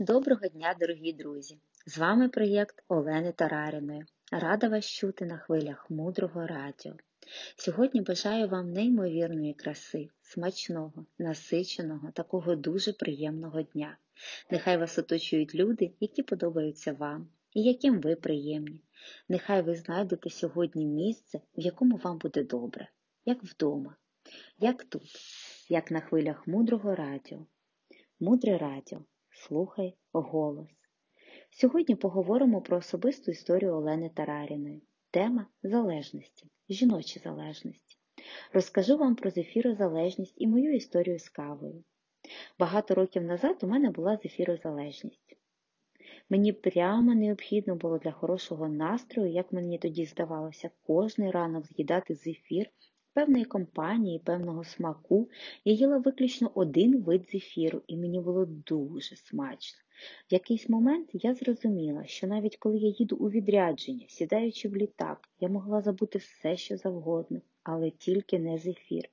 Доброго дня, дорогі друзі! З вами проєкт Олени Тараріної. Рада вас чути на хвилях мудрого радіо. Сьогодні бажаю вам неймовірної краси, смачного, насиченого, такого дуже приємного дня. Нехай вас оточують люди, які подобаються вам, і яким ви приємні. Нехай ви знайдете сьогодні місце, в якому вам буде добре, як вдома, як тут, як на хвилях мудрого радіо. Мудре радіо. Слухай голос. Сьогодні поговоримо про особисту історію Олени Тараріної. Тема залежності, жіночі залежності. Розкажу вам про зефірозалежність і мою історію з кавою. Багато років назад у мене була зефірозалежність. Мені прямо необхідно було для хорошого настрою, як мені тоді здавалося, кожний ранок з'їдати зефір певної компанії, певного смаку, я їла виключно один вид зефіру, і мені було дуже смачно. В якийсь момент я зрозуміла, що навіть коли я їду у відрядження, сідаючи в літак, я могла забути все, що завгодно, але тільки не зефір.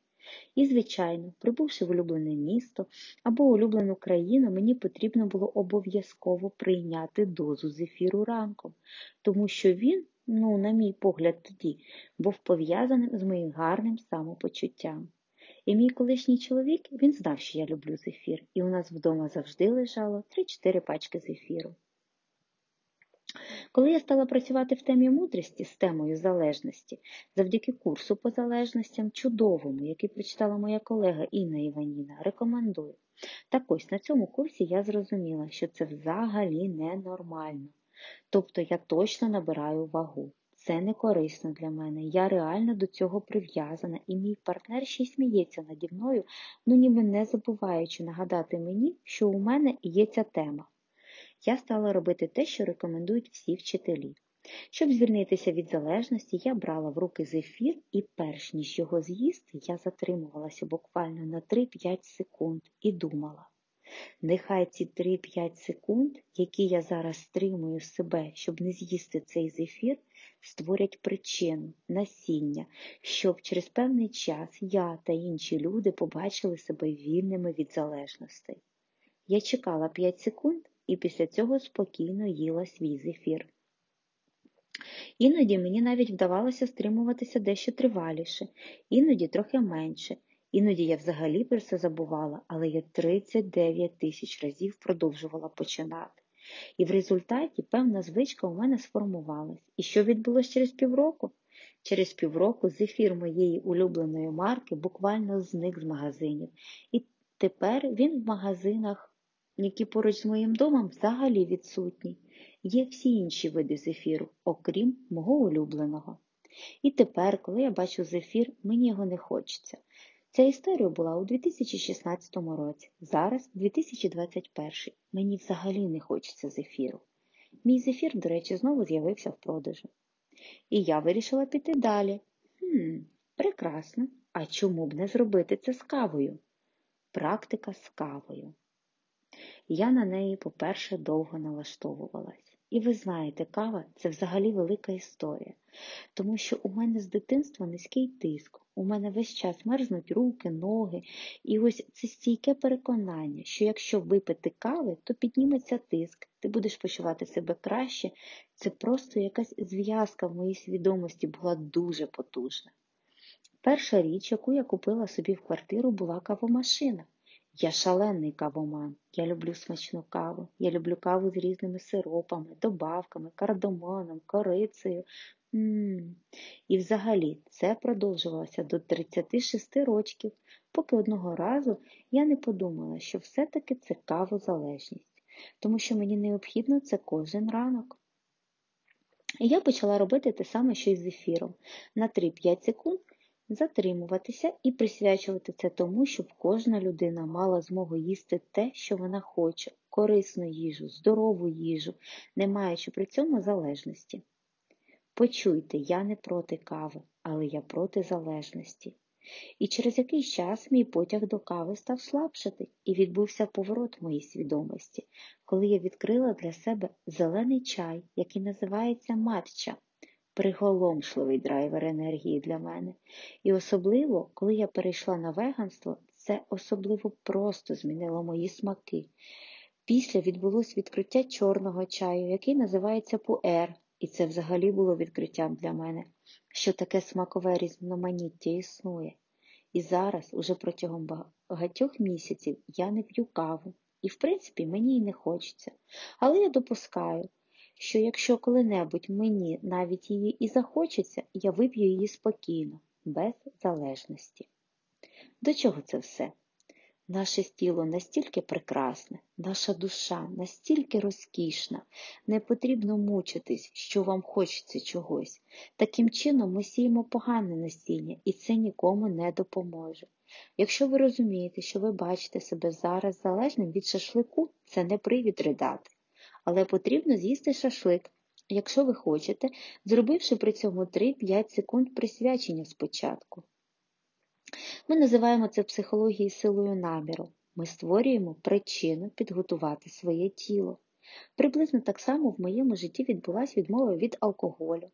І, звичайно, прибувши в улюблене місто або улюблену країну, мені потрібно було обов'язково прийняти дозу зефіру ранком, тому що він ну, на мій погляд, тоді, був пов'язаним з моїм гарним самопочуттям. І мій колишній чоловік він знав, що я люблю зефір, і у нас вдома завжди лежало 3-4 пачки зефіру. Коли я стала працювати в темі мудрості з темою залежності, завдяки курсу по залежностям, чудовому, який прочитала моя колега Інна Іваніна, рекомендую. Так ось на цьому курсі я зрозуміла, що це взагалі ненормально. Тобто я точно набираю вагу. Це не корисно для мене. Я реально до цього прив'язана, і мій партнер ще й сміється наді мною, ну ніби не забуваючи нагадати мені, що у мене є ця тема. Я стала робити те, що рекомендують всі вчителі. Щоб звільнитися від залежності, я брала в руки зефір і, перш ніж його з'їсти, я затримувалася буквально на 3-5 секунд і думала. Нехай ці 3-5 секунд, які я зараз стримую себе, щоб не з'їсти цей зефір, створять причину, насіння, щоб через певний час я та інші люди побачили себе вільними від залежностей. Я чекала 5 секунд і після цього спокійно їла свій зефір. Іноді мені навіть вдавалося стримуватися дещо триваліше, іноді трохи менше, Іноді я взагалі про це забувала, але я 39 тисяч разів продовжувала починати. І в результаті певна звичка у мене сформувалась. І що відбулося через півроку? Через півроку зефір моєї улюбленої марки буквально зник з магазинів. І тепер він в магазинах, які поруч з моїм домом, взагалі відсутній. Є всі інші види зефіру, окрім мого улюбленого. І тепер, коли я бачу зефір, мені його не хочеться. Ця історія була у 2016 році, зараз 2021. Мені взагалі не хочеться зефіру. Мій зефір, до речі, знову з'явився в продажу. І я вирішила піти далі. Хм, прекрасно. А чому б не зробити це з кавою? Практика з кавою. Я на неї, по-перше, довго налаштовувалась. І ви знаєте, кава це взагалі велика історія, тому що у мене з дитинства низький тиск, у мене весь час мерзнуть руки, ноги, і ось це стійке переконання, що якщо випити кави, то підніметься тиск, ти будеш почувати себе краще. Це просто якась зв'язка в моїй свідомості була дуже потужна. Перша річ, яку я купила собі в квартиру, була кавомашина. Я шалений кавоман. Я люблю смачну каву. Я люблю каву з різними сиропами, добавками, кардамоном, корицею. М -м -м. І взагалі це продовжувалося до 36 років, поки одного разу я не подумала, що все-таки це кавозалежність, тому що мені необхідно це кожен ранок. І я почала робити те саме, що й з ефіром. На 3-5 секунд затримуватися і присвячувати це тому, щоб кожна людина мала змогу їсти те, що вона хоче, корисну їжу, здорову їжу, не маючи при цьому залежності. Почуйте, я не проти кави, але я проти залежності. І через якийсь час мій потяг до кави став слабшати, і відбувся поворот моїй свідомості, коли я відкрила для себе зелений чай, який називається матча приголомшливий драйвер енергії для мене. І особливо, коли я перейшла на веганство, це особливо просто змінило мої смаки. Після відбулось відкриття чорного чаю, який називається пуер, і це взагалі було відкриттям для мене, що таке смакове різноманіття існує. І зараз, уже протягом багатьох місяців, я не п'ю каву, і, в принципі, мені й не хочеться. Але я допускаю, що якщо коли-небудь мені навіть її і захочеться, я вип'ю її спокійно, без залежності. До чого це все? Наше тіло настільки прекрасне, наша душа настільки розкішна, не потрібно мучитись, що вам хочеться чогось. Таким чином ми сіємо погане насіння, і це нікому не допоможе. Якщо ви розумієте, що ви бачите себе зараз залежним від шашлику, це не привід ридати. Але потрібно з'їсти шашлик, якщо ви хочете, зробивши при цьому 3-5 секунд присвячення спочатку. Ми називаємо це психологією силою наміру. Ми створюємо причину підготувати своє тіло. Приблизно так само в моєму житті відбулася відмова від алкоголю.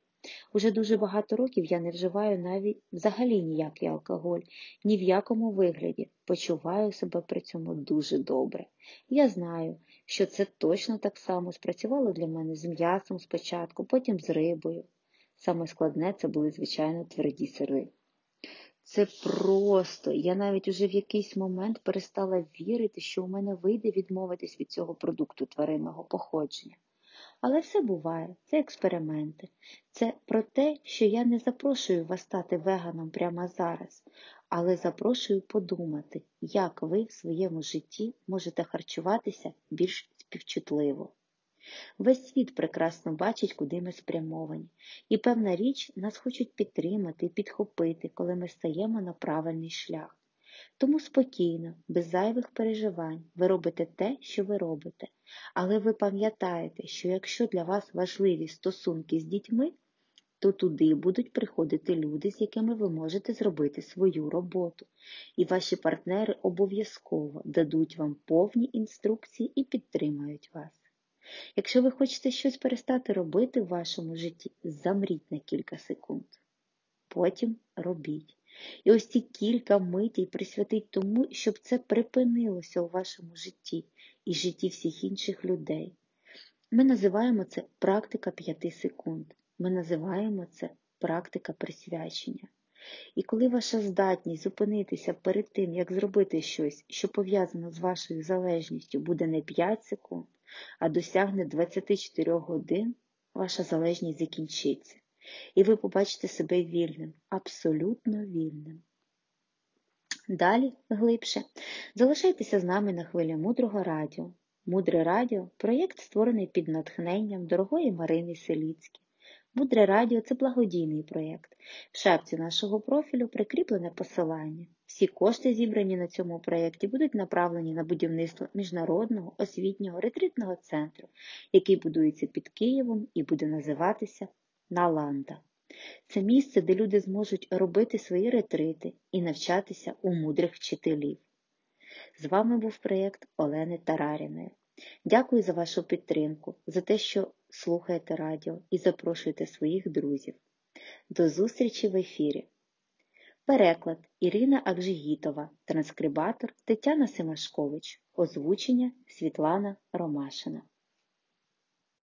Уже дуже багато років я не вживаю навіть взагалі ніякий алкоголь, ні в якому вигляді. Почуваю себе при цьому дуже добре. Я знаю, що це точно так само спрацювало для мене з м'ясом спочатку, потім з рибою. Саме складне це були, звичайно, тверді сири. Це просто. Я навіть уже в якийсь момент перестала вірити, що у мене вийде відмовитись від цього продукту тваринного походження. Але все буває, це експерименти. Це про те, що я не запрошую вас стати веганом прямо зараз, але запрошую подумати, як ви в своєму житті можете харчуватися більш співчутливо. Весь світ прекрасно бачить, куди ми спрямовані, і певна річ нас хочуть підтримати і підхопити, коли ми стаємо на правильний шлях. Тому спокійно, без зайвих переживань, ви робите те, що ви робите, але ви пам'ятаєте, що якщо для вас важливі стосунки з дітьми, то туди будуть приходити люди, з якими ви можете зробити свою роботу, і ваші партнери обов'язково дадуть вам повні інструкції і підтримають вас. Якщо ви хочете щось перестати робити в вашому житті, замріть на кілька секунд. Потім робіть. І ось ці кілька митій присвятить тому, щоб це припинилося у вашому житті і житті всіх інших людей. Ми називаємо це практика п'яти секунд. Ми називаємо це практика присвячення. І коли ваша здатність зупинитися перед тим, як зробити щось, що пов'язано з вашою залежністю, буде не 5 секунд, а досягне 24 годин, ваша залежність закінчиться. І ви побачите себе вільним, абсолютно вільним. Далі, глибше, залишайтеся з нами на хвилі мудрого радіо. Мудре радіо проєкт створений під натхненням дорогої Марини Селіцькі. Мудре радіо це благодійний проєкт. В шапці нашого профілю прикріплене посилання. Всі кошти, зібрані на цьому проєкті, будуть направлені на будівництво міжнародного освітнього ретритного центру, який будується під Києвом і буде називатися Наланда. Це місце, де люди зможуть робити свої ретрити і навчатися у мудрих вчителів. З вами був проєкт Олени Тараріної. Дякую за вашу підтримку, за те, що слухаєте радіо і запрошуєте своїх друзів. До зустрічі в ефірі! Переклад Ірина Акжигітова, транскрибатор Тетяна Семашкович, озвучення Світлана Ромашина